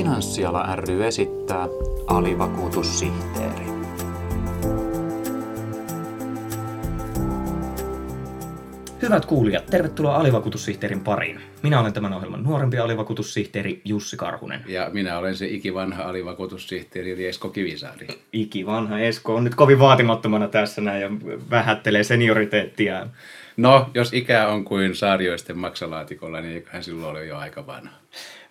Finanssiala ry esittää alivakuutussihteeri. Hyvät kuulijat, tervetuloa alivakuutussihteerin pariin. Minä olen tämän ohjelman nuorempi alivakuutussihteeri Jussi Karhunen. Ja minä olen se ikivanha alivakuutussihteeri Esko Kivisaari. Ikivanha Esko on nyt kovin vaatimattomana tässä näin ja vähättelee senioriteettia. No, jos ikä on kuin saarioisten maksalaatikolla, niin eiköhän silloin ole jo aika vanha.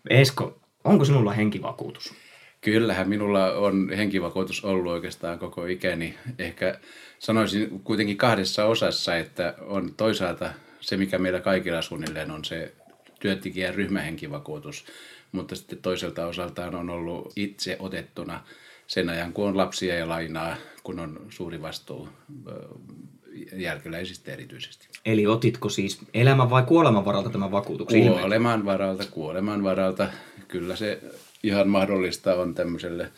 Esko, onko sinulla henkivakuutus? Kyllähän minulla on henkivakuutus ollut oikeastaan koko ikäni. Ehkä sanoisin kuitenkin kahdessa osassa, että on toisaalta se, mikä meillä kaikilla suunnilleen on se työntekijän ryhmähenkivakuutus, mutta sitten toiselta osaltaan on ollut itse otettuna sen ajan, kun on lapsia ja lainaa, kun on suuri vastuu jälkeläisistä erityisesti. Eli otitko siis elämän vai kuoleman varalta tämän vakuutuksen? Kuoleman varalta, kuoleman varalta. Kyllä se ihan mahdollista on tämmöiselle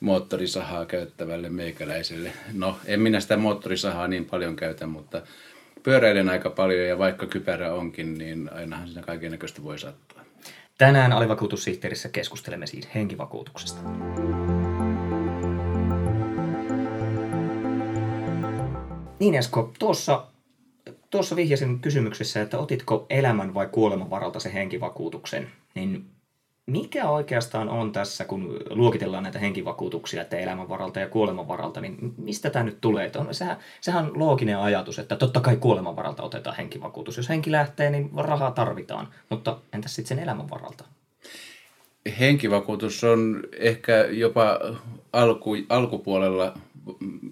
moottorisahaa käyttävälle meikäläiselle. No, en minä sitä moottorisahaa niin paljon käytä, mutta pyöräilen aika paljon ja vaikka kypärä onkin, niin ainahan siinä kaiken näköistä voi sattua. Tänään alivakuutussihteerissä keskustelemme siis henkivakuutuksesta. Niin Esko, tuossa, tuossa vihjasin kysymyksessä, että otitko elämän vai kuoleman varalta se henkivakuutuksen, niin mikä oikeastaan on tässä, kun luokitellaan näitä henkivakuutuksia, että elämän varalta ja kuoleman varalta, niin mistä tämä nyt tulee? On, sehän, sehän on looginen ajatus, että totta kai kuoleman varalta otetaan henkivakuutus. Jos henki lähtee, niin rahaa tarvitaan, mutta entäs sitten sen elämän varalta? Henkivakuutus on ehkä jopa alku, alkupuolella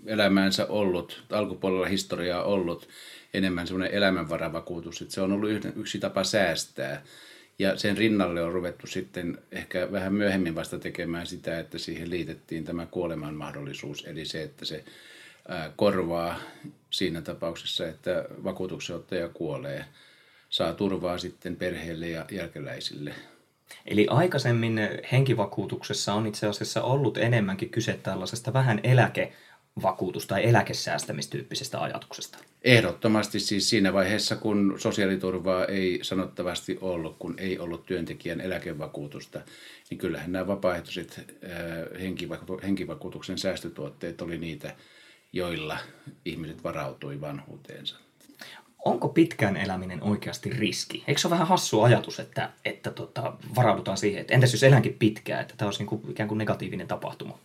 elämäänsä ollut, alkupuolella historiaa ollut enemmän semmoinen elämänvaravakuutus, että se on ollut yksi tapa säästää. Ja sen rinnalle on ruvettu sitten ehkä vähän myöhemmin vasta tekemään sitä, että siihen liitettiin tämä kuoleman mahdollisuus, eli se, että se korvaa siinä tapauksessa, että vakuutuksenottaja kuolee, saa turvaa sitten perheelle ja jälkeläisille. Eli aikaisemmin henkivakuutuksessa on itse asiassa ollut enemmänkin kyse tällaisesta vähän eläke vakuutus- tai eläkesäästämistyyppisestä ajatuksesta? Ehdottomasti siis siinä vaiheessa, kun sosiaaliturvaa ei sanottavasti ollut, kun ei ollut työntekijän eläkevakuutusta, niin kyllähän nämä vapaaehtoiset henkivakuutuksen säästötuotteet oli niitä, joilla ihmiset varautui vanhuuteensa. Onko pitkään eläminen oikeasti riski? Eikö se ole vähän hassu ajatus, että, että tota, varaudutaan siihen, että entäs jos elänkin pitkään, että tämä olisi niin kuin, ikään kuin negatiivinen tapahtuma?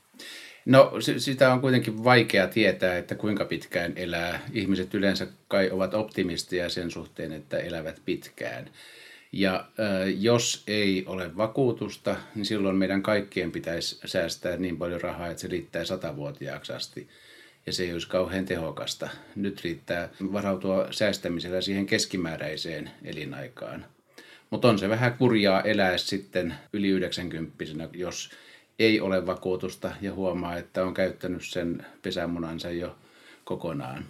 No sitä on kuitenkin vaikea tietää, että kuinka pitkään elää. Ihmiset yleensä kai ovat optimistia sen suhteen, että elävät pitkään. Ja jos ei ole vakuutusta, niin silloin meidän kaikkien pitäisi säästää niin paljon rahaa, että se riittää satavuotiaaksi asti. Ja se ei olisi kauhean tehokasta. Nyt riittää varautua säästämisellä siihen keskimääräiseen elinaikaan. Mutta on se vähän kurjaa elää sitten yli 90 jos ei ole vakuutusta ja huomaa, että on käyttänyt sen pesämunansa jo kokonaan.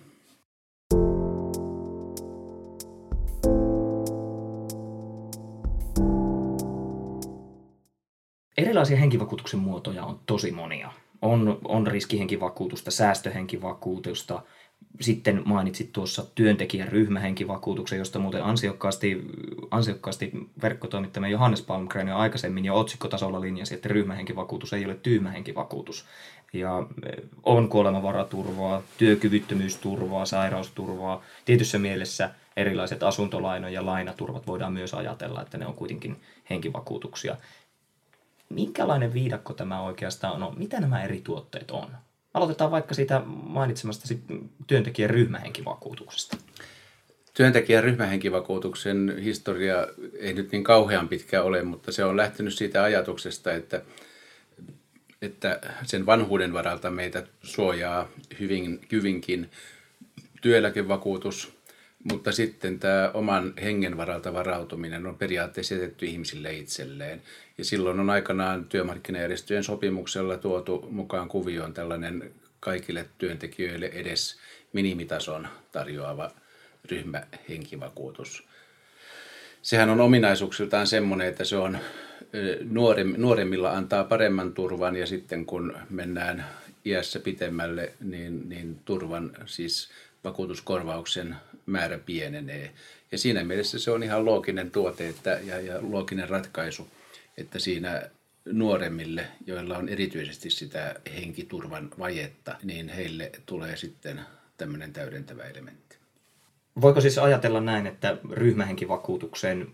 Erilaisia henkivakuutuksen muotoja on tosi monia. On, on riskihenkivakuutusta, säästöhenkivakuutusta, sitten mainitsit tuossa työntekijän ryhmähenkivakuutuksen, josta muuten ansiokkaasti, ansiokkaasti verkkotoimittamme Johannes Palmgren jo aikaisemmin jo otsikkotasolla linjasi, että ryhmähenkivakuutus ei ole tyhmähenkivakuutus. Ja e, on kuolemavaraturvaa, työkyvyttömyysturvaa, sairausturvaa. Tietyssä mielessä erilaiset asuntolaino- ja lainaturvat voidaan myös ajatella, että ne on kuitenkin henkivakuutuksia. Minkälainen viidakko tämä oikeastaan on? Mitä nämä eri tuotteet on? Aloitetaan vaikka siitä mainitsemasta työntekijän ryhmähenkivakuutuksesta. Työntekijän ryhmähenkivakuutuksen historia ei nyt niin kauhean pitkä ole, mutta se on lähtenyt siitä ajatuksesta, että, että sen vanhuuden varalta meitä suojaa hyvin, hyvinkin työeläkevakuutus, mutta sitten tämä oman hengen varalta varautuminen on periaatteessa jätetty ihmisille itselleen. Ja silloin on aikanaan työmarkkinajärjestöjen sopimuksella tuotu mukaan kuvioon tällainen kaikille työntekijöille edes minimitason tarjoava ryhmähenkivakuutus. Sehän on ominaisuuksiltaan semmoinen, että se on nuoremmilla antaa paremman turvan ja sitten kun mennään iässä pitemmälle, niin, niin turvan, siis vakuutuskorvauksen määrä pienenee. Ja siinä mielessä se on ihan looginen tuote että, ja, ja looginen ratkaisu, että siinä nuoremmille, joilla on erityisesti sitä henkiturvan vajetta, niin heille tulee sitten tämmöinen täydentävä elementti. Voiko siis ajatella näin, että ryhmähenkivakuutukseen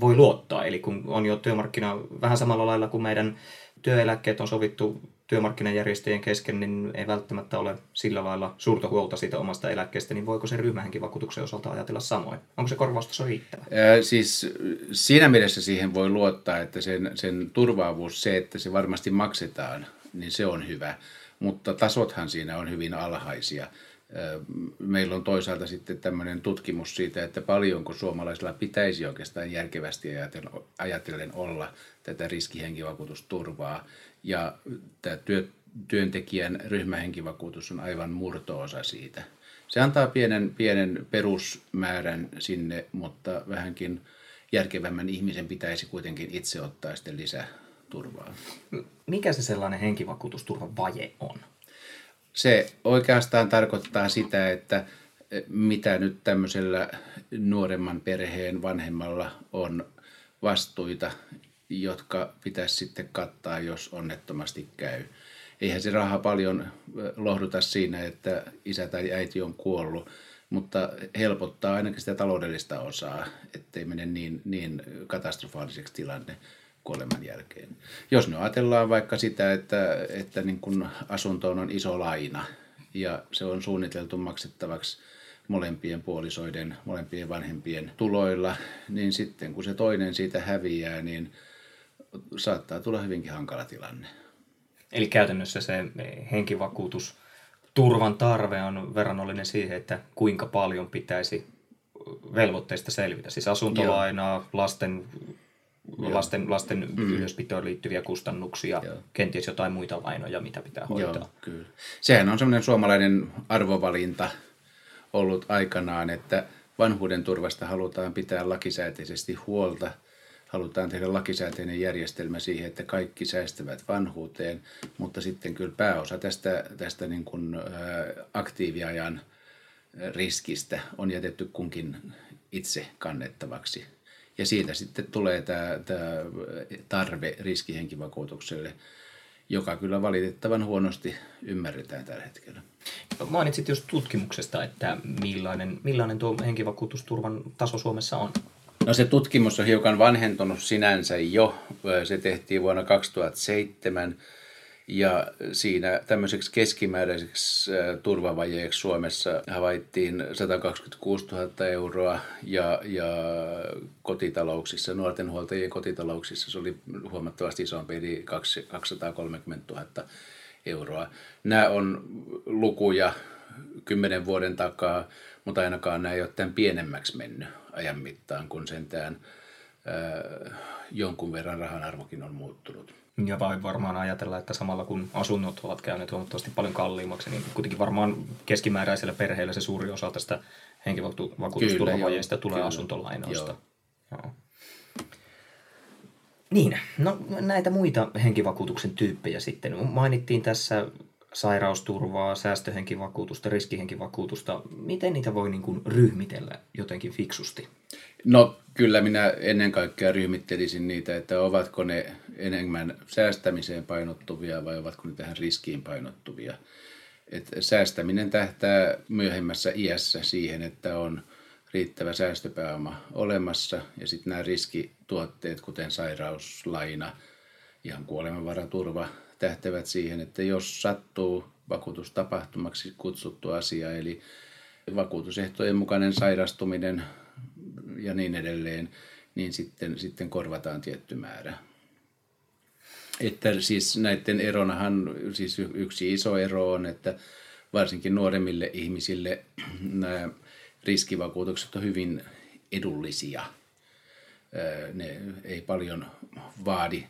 voi luottaa? Eli kun on jo työmarkkina vähän samalla lailla kuin meidän työeläkkeet on sovittu työmarkkinajärjestöjen kesken, niin ei välttämättä ole sillä lailla suurta huolta siitä omasta eläkkeestä, niin voiko se ryhmähenkivakuutuksen osalta ajatella samoin? Onko se korvaustaso riittävä? Ää, siis siinä mielessä siihen voi luottaa, että sen, sen turvaavuus, se, että se varmasti maksetaan, niin se on hyvä. Mutta tasothan siinä on hyvin alhaisia. Meillä on toisaalta sitten tämmöinen tutkimus siitä, että paljonko suomalaisilla pitäisi oikeastaan järkevästi ajatellen olla tätä riskihenkivakuutusturvaa. Ja tämä työ, työntekijän ryhmähenkivakuutus on aivan murtoosa siitä. Se antaa pienen, pienen perusmäärän sinne, mutta vähänkin järkevämmän ihmisen pitäisi kuitenkin itse ottaa sitten lisäturvaa. Mikä se sellainen henkivakuutusturvan vaje on? Se oikeastaan tarkoittaa sitä, että mitä nyt tämmöisellä nuoremman perheen vanhemmalla on vastuita, jotka pitäisi sitten kattaa, jos onnettomasti käy. Eihän se raha paljon lohduta siinä, että isä tai äiti on kuollut, mutta helpottaa ainakin sitä taloudellista osaa, ettei mene niin, niin katastrofaaliseksi tilanne kuoleman jälkeen. Jos me ajatellaan vaikka sitä, että, että niin kun asuntoon on iso laina ja se on suunniteltu maksettavaksi molempien puolisoiden, molempien vanhempien tuloilla, niin sitten kun se toinen siitä häviää, niin saattaa tulla hyvinkin hankala tilanne. Eli käytännössä se henkivakuutus turvan tarve on verrannollinen siihen, että kuinka paljon pitäisi velvoitteista selvitä. Siis asuntolainaa, Joo. lasten Joo. lasten, lasten mm. ylöspitoon liittyviä kustannuksia, Joo. kenties jotain muita lainoja, mitä pitää hoitaa. Joo, kyllä. Sehän on semmoinen suomalainen arvovalinta ollut aikanaan, että vanhuuden turvasta halutaan pitää lakisääteisesti huolta. Halutaan tehdä lakisääteinen järjestelmä siihen, että kaikki säästävät vanhuuteen, mutta sitten kyllä pääosa tästä, tästä niin kuin, aktiiviajan riskistä on jätetty kunkin itse kannettavaksi ja siitä sitten tulee tämä, tämä tarve riskihenkivakuutukselle, joka kyllä valitettavan huonosti ymmärretään tällä hetkellä. Mainitsit just tutkimuksesta, että millainen, millainen tuo henkivakuutusturvan taso Suomessa on? No se tutkimus on hiukan vanhentunut sinänsä jo. Se tehtiin vuonna 2007 ja siinä tämmöiseksi keskimääräiseksi turvavajeeksi Suomessa havaittiin 126 000 euroa ja, ja kotitalouksissa, nuorten huoltajien kotitalouksissa se oli huomattavasti isompi, eli 230 000 euroa. Nämä on lukuja kymmenen vuoden takaa, mutta ainakaan nämä ei ole tämän pienemmäksi mennyt ajan mittaan, kun sentään ää, jonkun verran rahan arvokin on muuttunut. Ja vai varmaan ajatella, että samalla kun asunnot ovat käyneet huomattavasti paljon kalliimmaksi, niin kuitenkin varmaan keskimääräisellä perheellä se suuri osa tästä henkivakuutusturvavajeista tulee kyllä. asuntolainoista. Joo. Joo. Niin, no näitä muita henkivakuutuksen tyyppejä sitten. Mainittiin tässä sairausturvaa, säästöhenkivakuutusta, riskihenkivakuutusta. Miten niitä voi niin kuin ryhmitellä jotenkin fiksusti? No kyllä minä ennen kaikkea ryhmittelisin niitä, että ovatko ne enemmän säästämiseen painottuvia vai ovatko ne tähän riskiin painottuvia. Et säästäminen tähtää myöhemmässä iässä siihen, että on riittävä säästöpääoma olemassa ja sitten nämä riskituotteet, kuten sairauslaina, ihan kuolemanvaraturva, tähtävät siihen, että jos sattuu vakuutustapahtumaksi kutsuttu asia, eli vakuutusehtojen mukainen sairastuminen ja niin edelleen, niin sitten, sitten korvataan tietty määrä. Että siis näiden eronahan, siis yksi iso ero on, että varsinkin nuoremmille ihmisille nämä riskivakuutukset on hyvin edullisia. Ne ei paljon vaadi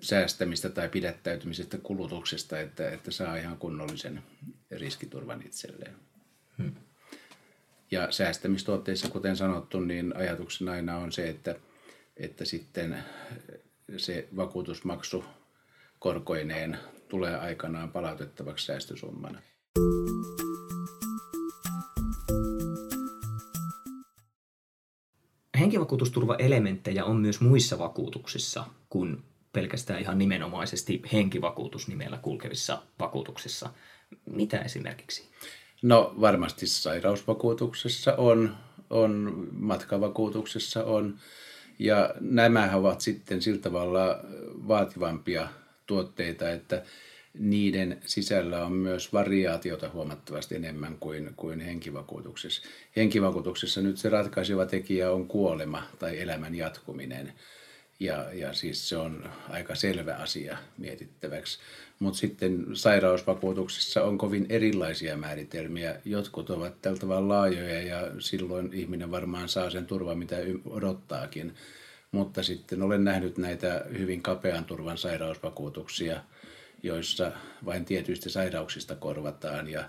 säästämistä tai pidättäytymisestä kulutuksesta, että, että saa ihan kunnollisen riskiturvan itselleen. Hmm. Ja säästämistuotteissa, kuten sanottu, niin ajatuksena aina on se, että, että sitten se vakuutusmaksu korkoineen tulee aikanaan palautettavaksi säästösummana. Henkivakuutusturvaelementtejä on myös muissa vakuutuksissa kuin pelkästään ihan nimenomaisesti henkivakuutusnimellä kulkevissa vakuutuksissa. Mitä esimerkiksi? No varmasti sairausvakuutuksessa on, on matkavakuutuksessa on. Ja nämä ovat sitten sillä tavalla vaativampia tuotteita, että niiden sisällä on myös variaatiota huomattavasti enemmän kuin, kuin henkivakuutuksessa. Henkivakuutuksessa nyt se ratkaiseva tekijä on kuolema tai elämän jatkuminen. Ja, ja siis se on aika selvä asia mietittäväksi. Mutta sitten sairausvakuutuksessa on kovin erilaisia määritelmiä. Jotkut ovat tältä tavalla laajoja ja silloin ihminen varmaan saa sen turvan, mitä odottaakin. Mutta sitten olen nähnyt näitä hyvin kapean turvan sairausvakuutuksia, joissa vain tietyistä sairauksista korvataan. Ja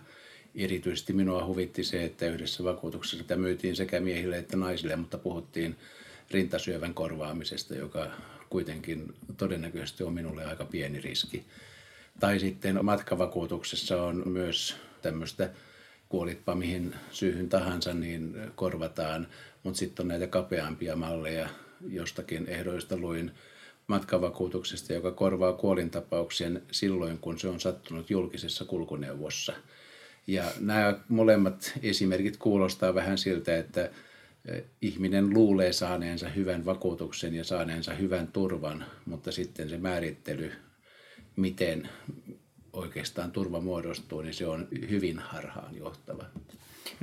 erityisesti minua huvitti se, että yhdessä vakuutuksessa sitä myytiin sekä miehille että naisille, mutta puhuttiin rintasyövän korvaamisesta, joka kuitenkin todennäköisesti on minulle aika pieni riski. Tai sitten matkavakuutuksessa on myös tämmöistä kuolitpa mihin syyhyn tahansa, niin korvataan. Mutta sitten on näitä kapeampia malleja, jostakin ehdoista luin matkavakuutuksesta, joka korvaa kuolintapauksien silloin, kun se on sattunut julkisessa kulkuneuvossa. Ja nämä molemmat esimerkit kuulostaa vähän siltä, että ihminen luulee saaneensa hyvän vakuutuksen ja saaneensa hyvän turvan, mutta sitten se määrittely, miten oikeastaan turva muodostuu, niin se on hyvin harhaan johtava.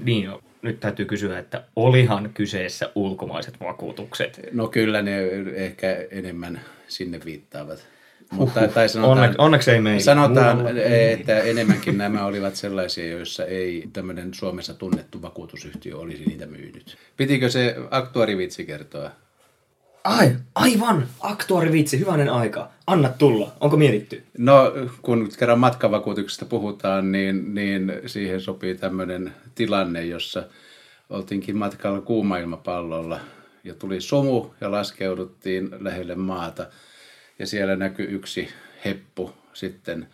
Niin jo. Nyt täytyy kysyä, että olihan kyseessä ulkomaiset vakuutukset? No kyllä ne ehkä enemmän sinne viittaavat. Mutta, tai sanotaan, Onne, onneksi ei meillä. Sanotaan, että enemmänkin nämä olivat sellaisia, joissa ei tämmöinen Suomessa tunnettu vakuutusyhtiö olisi niitä myynyt. Pitikö se aktuarivitsi kertoa? Ai, aivan! Aktuarivitsi, hyvänen aika. Anna tulla. Onko mietitty? No, kun kerran matkavakuutuksesta puhutaan, niin, niin siihen sopii tämmöinen tilanne, jossa oltiinkin matkalla kuumailmapallolla ja tuli sumu ja laskeuduttiin lähelle maata – ja siellä näkyi yksi heppu sitten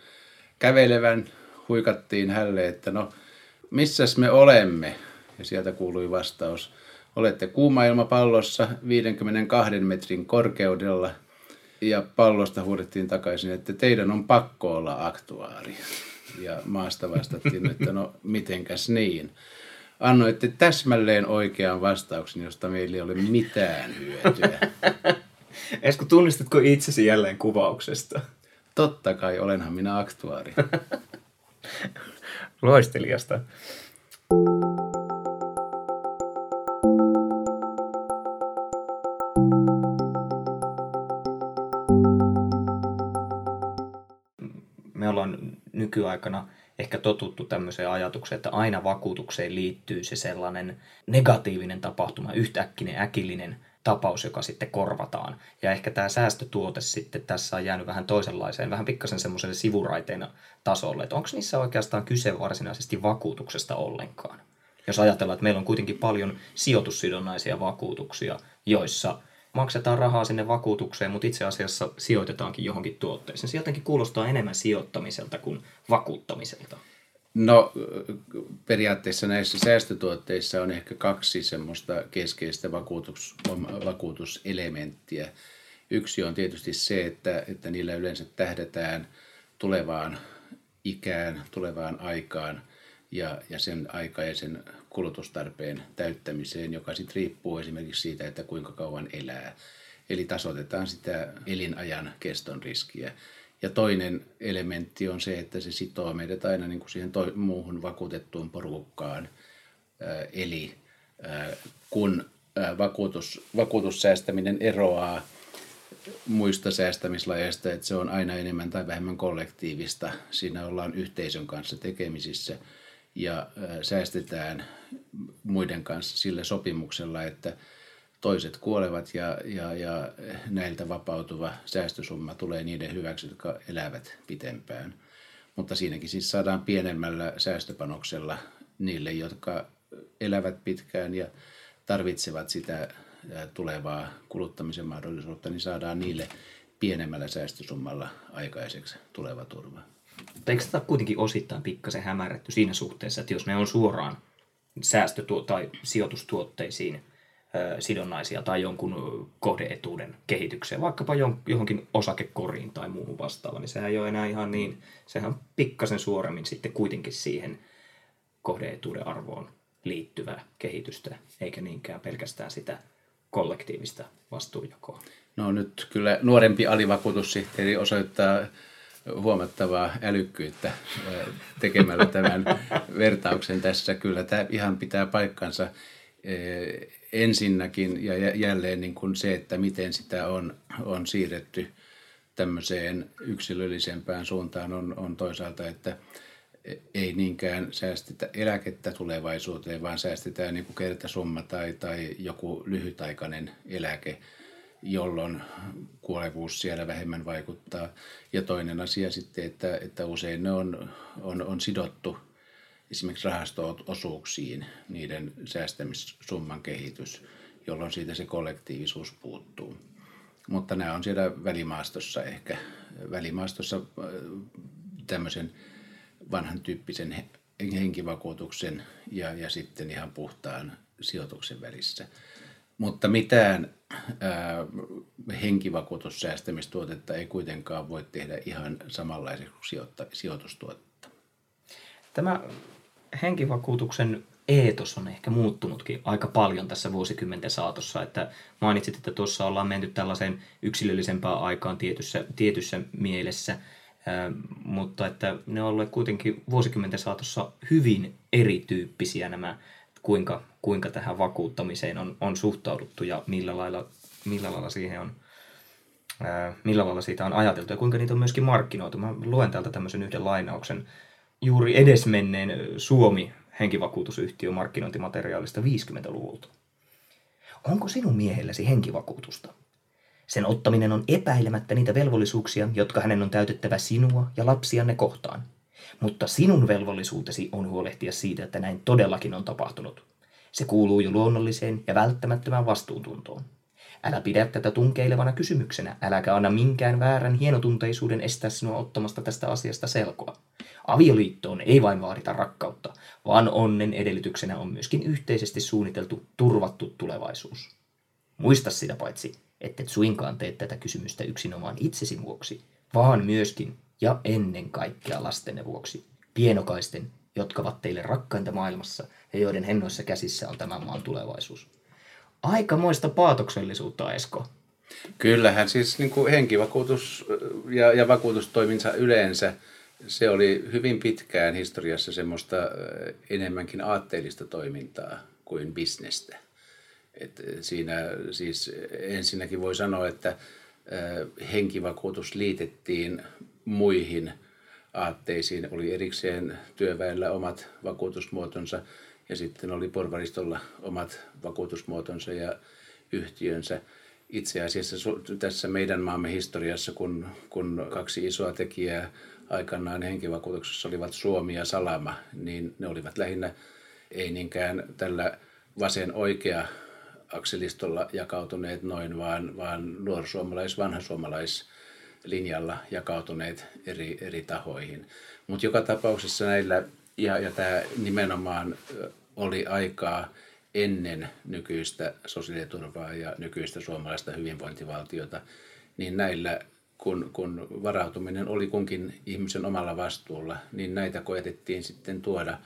kävelevän. Huikattiin hälle, että no missäs me olemme? Ja sieltä kuului vastaus, olette kuuma-ilmapallossa 52 metrin korkeudella. Ja pallosta huudettiin takaisin, että teidän on pakko olla aktuaari. Ja maasta vastattiin, että no mitenkäs niin. Annoitte täsmälleen oikean vastauksen, josta meillä ei ole mitään hyötyä. Esko, tunnistatko itsesi jälleen kuvauksesta? Totta kai, olenhan minä aktuaari. Loistelijasta. Me ollaan nykyaikana ehkä totuttu tämmöiseen ajatukseen, että aina vakuutukseen liittyy se sellainen negatiivinen tapahtuma, yhtäkkinen, äkillinen tapaus, joka sitten korvataan. Ja ehkä tämä säästötuote sitten tässä on jäänyt vähän toisenlaiseen, vähän pikkasen semmoiselle sivuraiteen tasolle. Että onko niissä oikeastaan kyse varsinaisesti vakuutuksesta ollenkaan? Jos ajatellaan, että meillä on kuitenkin paljon sijoitussidonnaisia vakuutuksia, joissa maksetaan rahaa sinne vakuutukseen, mutta itse asiassa sijoitetaankin johonkin tuotteeseen. Se jotenkin kuulostaa enemmän sijoittamiselta kuin vakuuttamiselta. No periaatteessa näissä säästötuotteissa on ehkä kaksi semmoista keskeistä vakuutus, vakuutuselementtiä. Yksi on tietysti se, että, että niillä yleensä tähdetään tulevaan ikään, tulevaan aikaan ja, ja sen aikaisen kulutustarpeen täyttämiseen, joka sitten riippuu esimerkiksi siitä, että kuinka kauan elää. Eli tasoitetaan sitä elinajan keston riskiä. Ja toinen elementti on se, että se sitoo meidät aina niin kuin siihen to- muuhun vakuutettuun porukkaan. Eli kun vakuutus, vakuutussäästäminen eroaa muista säästämislajeista, että se on aina enemmän tai vähemmän kollektiivista. Siinä ollaan yhteisön kanssa tekemisissä ja säästetään muiden kanssa sillä sopimuksella, että – toiset kuolevat ja, ja, ja näiltä vapautuva säästösumma tulee niiden hyväksi, jotka elävät pitempään. Mutta siinäkin siis saadaan pienemmällä säästöpanoksella niille, jotka elävät pitkään ja tarvitsevat sitä tulevaa kuluttamisen mahdollisuutta, niin saadaan niille pienemmällä säästösummalla aikaiseksi tuleva turva. Eikö tämä kuitenkin osittain pikkasen hämärretty siinä suhteessa, että jos ne on suoraan säästö- tai sijoitustuotteisiin sidonnaisia tai jonkun kohdeetuuden kehitykseen, vaikkapa johonkin osakekoriin tai muuhun vastaavaan, niin sehän ei ole enää ihan niin, sehän on pikkasen suoremmin sitten kuitenkin siihen kohdeetuuden arvoon liittyvää kehitystä, eikä niinkään pelkästään sitä kollektiivista vastuunjakoa. No nyt kyllä nuorempi alivakuutussihteeri osoittaa huomattavaa älykkyyttä tekemällä tämän vertauksen tässä. Kyllä tämä ihan pitää paikkansa ensinnäkin ja jälleen niin kuin se, että miten sitä on, on siirretty tämmöiseen yksilöllisempään suuntaan on, on toisaalta, että ei niinkään säästetä eläkettä tulevaisuuteen, vaan säästetään niin kuin kertasumma tai, tai joku lyhytaikainen eläke, jolloin kuolevuus siellä vähemmän vaikuttaa. Ja toinen asia sitten, että, että usein ne on, on, on sidottu esimerkiksi rahasto-osuuksiin niiden säästämissumman kehitys, jolloin siitä se kollektiivisuus puuttuu. Mutta nämä on siellä välimaastossa ehkä, välimaastossa äh, tämmöisen vanhan tyyppisen henkivakuutuksen ja, ja sitten ihan puhtaan sijoituksen välissä. Mutta mitään ää, äh, henkivakuutussäästämistuotetta ei kuitenkaan voi tehdä ihan samanlaiseksi kuin sijoitustuotetta. Tämä henkivakuutuksen eetos on ehkä muuttunutkin aika paljon tässä vuosikymmenten saatossa. Että mainitsit, että tuossa ollaan menty tällaiseen yksilöllisempään aikaan tietyssä, tietyssä mielessä, ää, mutta että ne on olleet kuitenkin vuosikymmenten saatossa hyvin erityyppisiä nämä, kuinka, kuinka tähän vakuuttamiseen on, on suhtauduttu ja millä lailla, millä lailla siihen on millä lailla siitä on ajateltu ja kuinka niitä on myöskin markkinoitu. Mä luen täältä tämmöisen yhden lainauksen juuri edesmenneen Suomi henkivakuutusyhtiö markkinointimateriaalista 50-luvulta. Onko sinun miehelläsi henkivakuutusta? Sen ottaminen on epäilemättä niitä velvollisuuksia, jotka hänen on täytettävä sinua ja lapsianne kohtaan. Mutta sinun velvollisuutesi on huolehtia siitä, että näin todellakin on tapahtunut. Se kuuluu jo luonnolliseen ja välttämättömään vastuuntuntoon. Älä pidä tätä tunkeilevana kysymyksenä, äläkä anna minkään väärän hienotunteisuuden estää sinua ottamasta tästä asiasta selkoa. Avioliittoon ei vain vaadita rakkautta, vaan onnen edellytyksenä on myöskin yhteisesti suunniteltu turvattu tulevaisuus. Muista sitä paitsi, et suinkaan tee tätä kysymystä yksinomaan itsesi vuoksi, vaan myöskin ja ennen kaikkea lastenne vuoksi, pienokaisten, jotka ovat teille rakkainta maailmassa ja joiden hennoissa käsissä on tämän maan tulevaisuus. Aikamoista paatoksellisuutta, Esko. Kyllähän siis niin kuin henkivakuutus ja, ja vakuutustoiminta yleensä, se oli hyvin pitkään historiassa semmoista enemmänkin aatteellista toimintaa kuin bisnestä. Et siinä siis ensinnäkin voi sanoa, että henkivakuutus liitettiin muihin aatteisiin. Oli erikseen työväellä omat vakuutusmuotonsa – ja sitten oli porvaristolla omat vakuutusmuotonsa ja yhtiönsä. Itse asiassa tässä meidän maamme historiassa, kun, kun kaksi isoa tekijää aikanaan henkivakuutuksessa olivat Suomi ja Salama, niin ne olivat lähinnä ei niinkään tällä vasen oikea akselistolla jakautuneet noin, vaan, vaan nuorsuomalais, vanhasuomalais linjalla jakautuneet eri, eri tahoihin. Mutta joka tapauksessa näillä ja, ja tämä nimenomaan oli aikaa ennen nykyistä sosiaaliturvaa ja nykyistä suomalaista hyvinvointivaltiota, niin näillä, kun, kun varautuminen oli kunkin ihmisen omalla vastuulla, niin näitä koetettiin sitten tuoda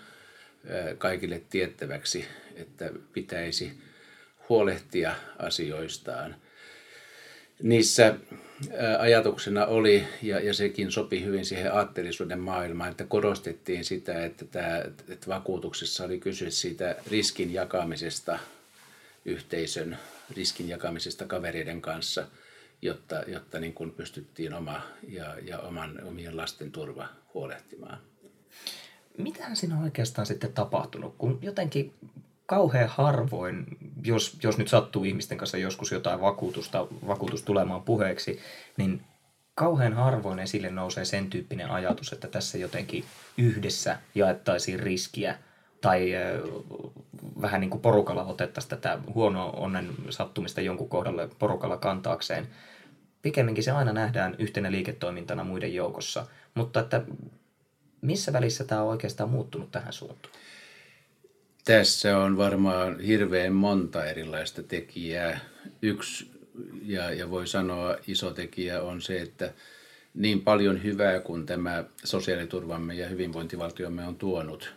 kaikille tiettäväksi, että pitäisi huolehtia asioistaan. Niissä ajatuksena oli, ja, ja sekin sopi hyvin siihen aatteellisuuden maailmaan, että korostettiin sitä, että, tämä, että vakuutuksessa oli kyse siitä riskin jakamisesta yhteisön, riskin jakamisesta kavereiden kanssa, jotta, jotta niin kuin pystyttiin oma ja, ja oman, omien lasten turva huolehtimaan. Mitähän siinä on oikeastaan sitten tapahtunut, kun jotenkin kauhean harvoin, jos, jos nyt sattuu ihmisten kanssa joskus jotain vakuutusta, vakuutus tulemaan puheeksi, niin kauhean harvoin esille nousee sen tyyppinen ajatus, että tässä jotenkin yhdessä jaettaisiin riskiä tai vähän niin kuin porukalla otettaisiin tätä huonoa onnen sattumista jonkun kohdalle porukalla kantaakseen. Pikemminkin se aina nähdään yhtenä liiketoimintana muiden joukossa, mutta että missä välissä tämä on oikeastaan muuttunut tähän suuntaan? Tässä on varmaan hirveän monta erilaista tekijää. Yksi, ja, ja voi sanoa iso tekijä on se, että niin paljon hyvää kuin tämä sosiaaliturvamme ja hyvinvointivaltiomme on tuonut,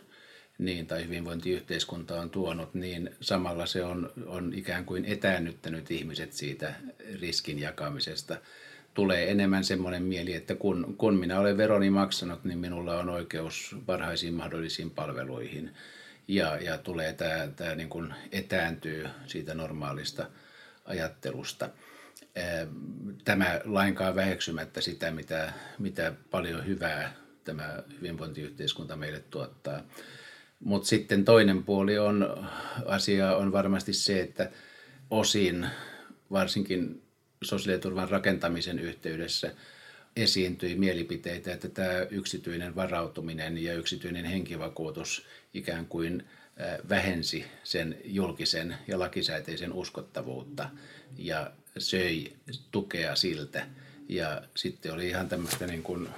niin, tai hyvinvointiyhteiskunta on tuonut, niin samalla se on, on ikään kuin etäännyttänyt ihmiset siitä riskin jakamisesta. Tulee enemmän semmoinen mieli, että kun, kun minä olen veroni maksanut, niin minulla on oikeus parhaisiin mahdollisiin palveluihin. Ja, ja tulee tämä, tämä niin kuin etääntyy siitä normaalista ajattelusta tämä lainkaan väheksymättä sitä, mitä, mitä paljon hyvää tämä hyvinvointiyhteiskunta meille tuottaa. Mutta sitten toinen puoli on, asia on varmasti se, että osin varsinkin sosiaaliturvan rakentamisen yhteydessä esiintyi mielipiteitä, että tämä yksityinen varautuminen ja yksityinen henkivakuutus ikään kuin vähensi sen julkisen ja lakisääteisen uskottavuutta ja söi tukea siltä. Ja sitten oli ihan tämmöistä niin kuin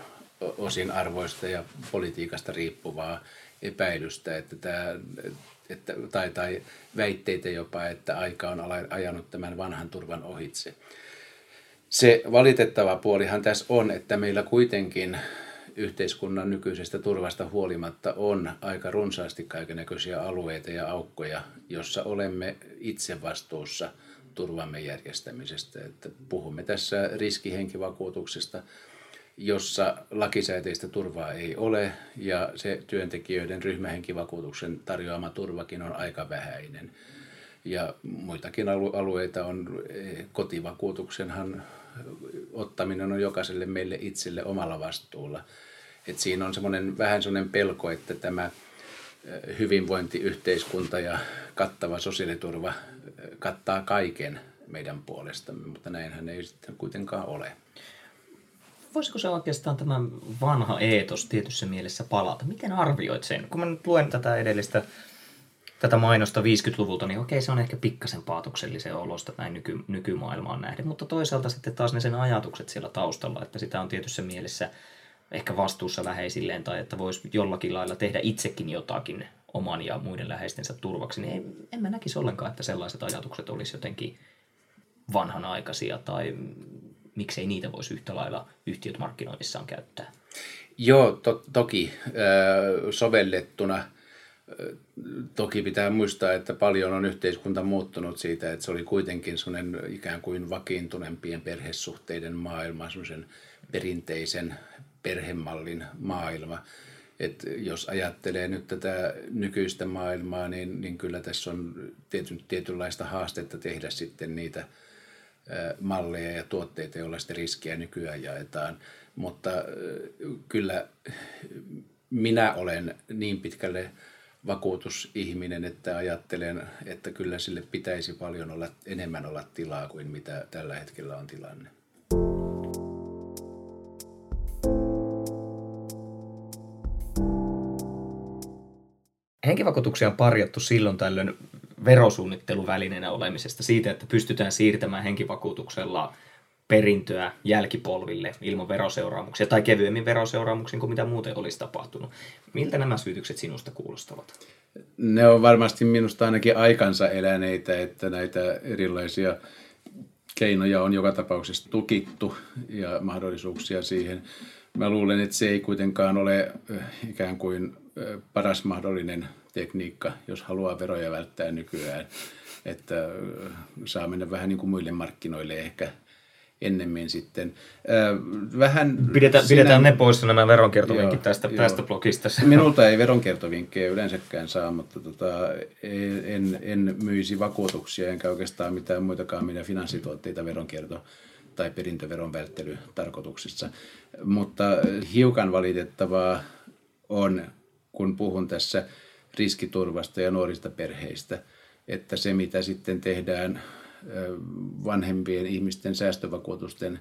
osin arvoista ja politiikasta riippuvaa epäilystä, että tämä, että, tai, tai väitteitä jopa, että aika on ajanut tämän vanhan turvan ohitse. Se valitettava puolihan tässä on, että meillä kuitenkin yhteiskunnan nykyisestä turvasta huolimatta on aika runsaasti kaikenlaisia alueita ja aukkoja, jossa olemme itse vastuussa – turvamme järjestämisestä. Että puhumme tässä riskihenkivakuutuksesta, jossa lakisääteistä turvaa ei ole ja se työntekijöiden ryhmähenkivakuutuksen tarjoama turvakin on aika vähäinen. Ja muitakin alueita on, kotivakuutuksenhan ottaminen on jokaiselle meille itselle omalla vastuulla. Et siinä on semmoinen, vähän semmoinen pelko, että tämä hyvinvointiyhteiskunta ja kattava sosiaaliturva kattaa kaiken meidän puolestamme, mutta näinhän ei sitten kuitenkaan ole. Voisiko se oikeastaan tämä vanha eetos tietyssä mielessä palata? Miten arvioit sen? Kun mä nyt luen tätä edellistä tätä mainosta 50-luvulta, niin okei, se on ehkä pikkasen paatoksellisen olosta näin nyky, nykymaailmaan nähden, mutta toisaalta sitten taas ne sen ajatukset siellä taustalla, että sitä on tietyssä mielessä ehkä vastuussa läheisilleen tai että voisi jollakin lailla tehdä itsekin jotakin oman ja muiden läheistensä turvaksi, niin en, mä näkisi ollenkaan, että sellaiset ajatukset olisi jotenkin vanhanaikaisia tai miksei niitä voisi yhtä lailla yhtiöt markkinoinnissaan käyttää. Joo, to, toki sovellettuna. Toki pitää muistaa, että paljon on yhteiskunta muuttunut siitä, että se oli kuitenkin sellainen ikään kuin vakiintuneempien perhesuhteiden maailma, sellaisen perinteisen perhemallin maailma. Et jos ajattelee nyt tätä nykyistä maailmaa, niin, niin kyllä tässä on tiety, tietynlaista haastetta tehdä sitten niitä malleja ja tuotteita, joilla sitä riskiä nykyään jaetaan. Mutta kyllä minä olen niin pitkälle vakuutusihminen, että ajattelen, että kyllä sille pitäisi paljon olla, enemmän olla tilaa kuin mitä tällä hetkellä on tilanne. Henkivakuutuksia on parjattu silloin tällöin verosuunnitteluvälineenä olemisesta siitä, että pystytään siirtämään henkivakuutuksella perintöä jälkipolville ilman veroseuraamuksia tai kevyemmin veroseuraamuksia kuin mitä muuten olisi tapahtunut. Miltä nämä syytykset sinusta kuulostavat? Ne on varmasti minusta ainakin aikansa eläneitä, että näitä erilaisia keinoja on joka tapauksessa tukittu ja mahdollisuuksia siihen. Mä luulen, että se ei kuitenkaan ole eh, ikään kuin eh, paras mahdollinen tekniikka, jos haluaa veroja välttää nykyään. Että eh, saa mennä vähän niin kuin muille markkinoille ehkä ennemmin sitten. Vähän pidetään, sinä, pidetään ne pois nämä veronkiertovinkit tästä, joo. tästä blogista. Minulta ei veronkiertovinkkejä yleensäkään saa, mutta tota, en, en myisi vakuutuksia enkä oikeastaan mitään muitakaan mitä finanssituotteita veronkierto tai perintöveron välttely tarkoituksissa. Mutta hiukan valitettavaa on, kun puhun tässä riskiturvasta ja nuorista perheistä, että se mitä sitten tehdään vanhempien ihmisten säästövakuutusten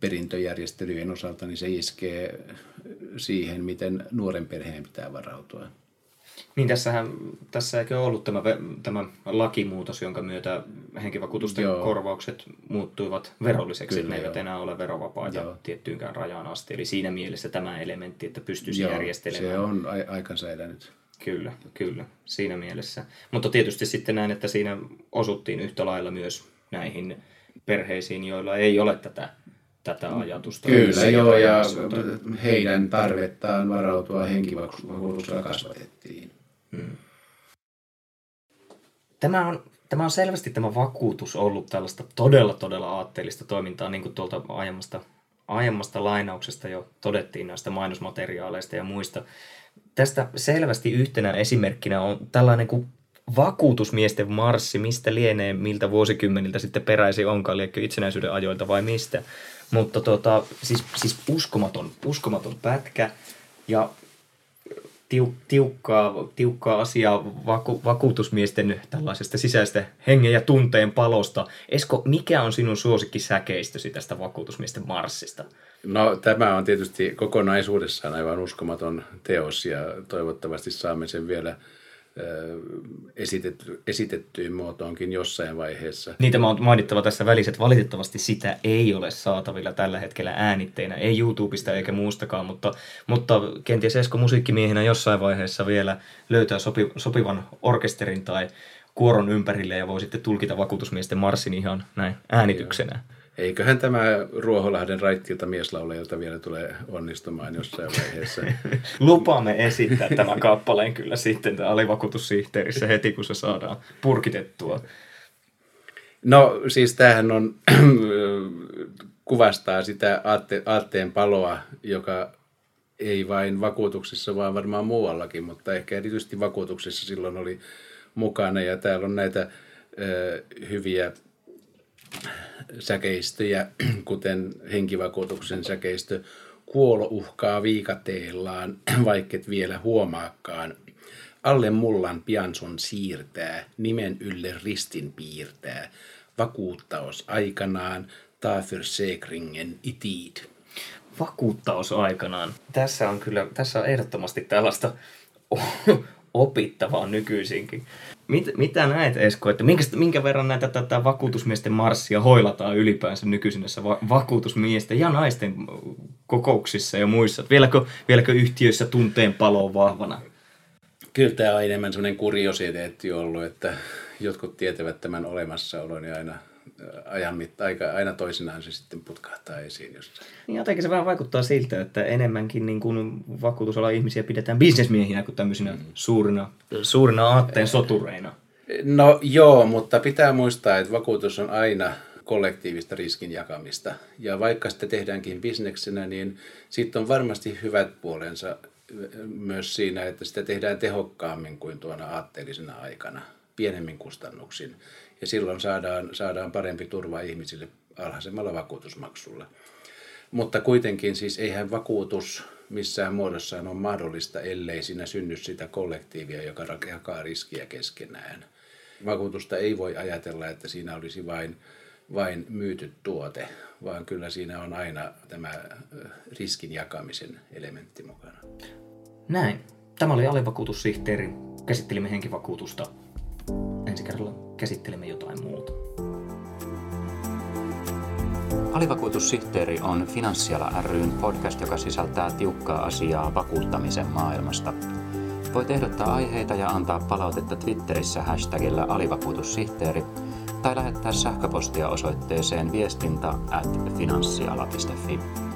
perintöjärjestelyjen osalta, niin se iskee siihen, miten nuoren perheen pitää varautua. Niin tässähän, tässä eikö ollut tämä, tämä lakimuutos, jonka myötä henkivakuutusten Joo. korvaukset muuttuivat verolliseksi, Kyllä, ne eivät enää ole verovapaita Joo. tiettyynkään rajaan asti. Eli siinä mielessä tämä elementti, että pystyisi Joo, järjestelemään. se on aikansa elänyt. Kyllä, kyllä, siinä mielessä. Mutta tietysti sitten näin, että siinä osuttiin yhtä lailla myös näihin perheisiin, joilla ei ole tätä, tätä ajatusta. Kyllä, joo, ja heidän tarvettaan varautua henkivakuutuksella kasvatettiin. Hmm. Tämä on, tämä on selvästi tämä vakuutus ollut tällaista todella, todella aatteellista toimintaa, niin kuin tuolta aiemmasta, aiemmasta lainauksesta jo todettiin näistä mainosmateriaaleista ja muista. Tästä selvästi yhtenä esimerkkinä on tällainen kuin vakuutusmiesten marssi, mistä lienee, miltä vuosikymmeniltä sitten peräisi onkaan, liekö itsenäisyyden ajoilta vai mistä. Mutta tota, siis, siis uskomaton, uskomaton pätkä ja tiu, tiukkaa, tiukkaa asiaa vaku, vakuutusmiesten tällaisesta sisäistä hengen ja tunteen palosta. Esko, mikä on sinun suosikkisäkeistösi tästä vakuutusmiesten marssista? No tämä on tietysti kokonaisuudessaan aivan uskomaton teos ja toivottavasti saamme sen vielä – esitetty, esitettyyn muotoonkin jossain vaiheessa. Niitä on mainittava tässä välissä, että valitettavasti sitä ei ole saatavilla tällä hetkellä äänitteinä, ei YouTubesta eikä muustakaan, mutta, mutta kenties Esko musiikkimiehenä jossain vaiheessa vielä löytää sopi, sopivan orkesterin tai kuoron ympärille ja voi sitten tulkita vakuutusmiesten marssin ihan näin äänityksenä. Joo. Eiköhän tämä Ruoholahden raittilta mieslaulajilta vielä tule onnistumaan jossain vaiheessa. Lupaamme esittää tämän kappaleen kyllä sitten alivakuutussihteerissä heti, kun se saadaan purkitettua. No siis tämähän on, kuvastaa sitä aatte, aatteen paloa, joka ei vain vakuutuksissa, vaan varmaan muuallakin, mutta ehkä erityisesti vakuutuksissa silloin oli mukana. Ja täällä on näitä ö, hyviä säkeistöjä, kuten henkivakuutuksen säkeistö, kuolo uhkaa viikateillaan, vaikket vielä huomaakaan. Alle mullan pian sun siirtää, nimen ylle ristin piirtää, vakuuttaos aikanaan, tafyr sekringen itid. Vakuuttaos aikanaan. Tässä on kyllä, tässä on ehdottomasti tällaista opittavaa nykyisinkin. Mit, mitä näet Esko, että minkä, minkä verran näitä tätä vakuutusmiesten marssia hoilataan ylipäänsä nykyisin näissä va- vakuutusmiesten ja naisten kokouksissa ja muissa? Vieläkö, vieläkö yhtiöissä tunteen palo vahvana? Kyllä tämä on enemmän semmoinen kuriositeetti ollut, että jotkut tietävät tämän olemassaolon ja aina ajan mitta, aika, aina toisinaan se sitten putkahtaa esiin jossain. Niin jotenkin se vähän vaikuttaa siltä, että enemmänkin niin kuin vakuutusalan ihmisiä pidetään bisnesmiehinä kuin tämmöisinä mm. suurina, suurina aatteen sotureina. No joo, mutta pitää muistaa, että vakuutus on aina kollektiivista riskin jakamista. Ja vaikka sitä tehdäänkin bisneksenä, niin sitten on varmasti hyvät puolensa myös siinä, että sitä tehdään tehokkaammin kuin tuona aatteellisena aikana, pienemmin kustannuksin ja silloin saadaan, saadaan parempi turva ihmisille alhaisemmalla vakuutusmaksulla. Mutta kuitenkin siis eihän vakuutus missään muodossaan ole mahdollista, ellei siinä synny sitä kollektiivia, joka jakaa riskiä keskenään. Vakuutusta ei voi ajatella, että siinä olisi vain, vain myyty tuote, vaan kyllä siinä on aina tämä riskin jakamisen elementti mukana. Näin. Tämä oli alivakuutussihteeri. Käsittelimme henkivakuutusta ensi kerralla käsittelemme jotain muuta. Alivakuutussihteeri on Finanssiala ryn podcast, joka sisältää tiukkaa asiaa vakuuttamisen maailmasta. Voit ehdottaa aiheita ja antaa palautetta Twitterissä hashtagillä alivakuutussihteeri tai lähettää sähköpostia osoitteeseen viestintä at finanssiala.fi.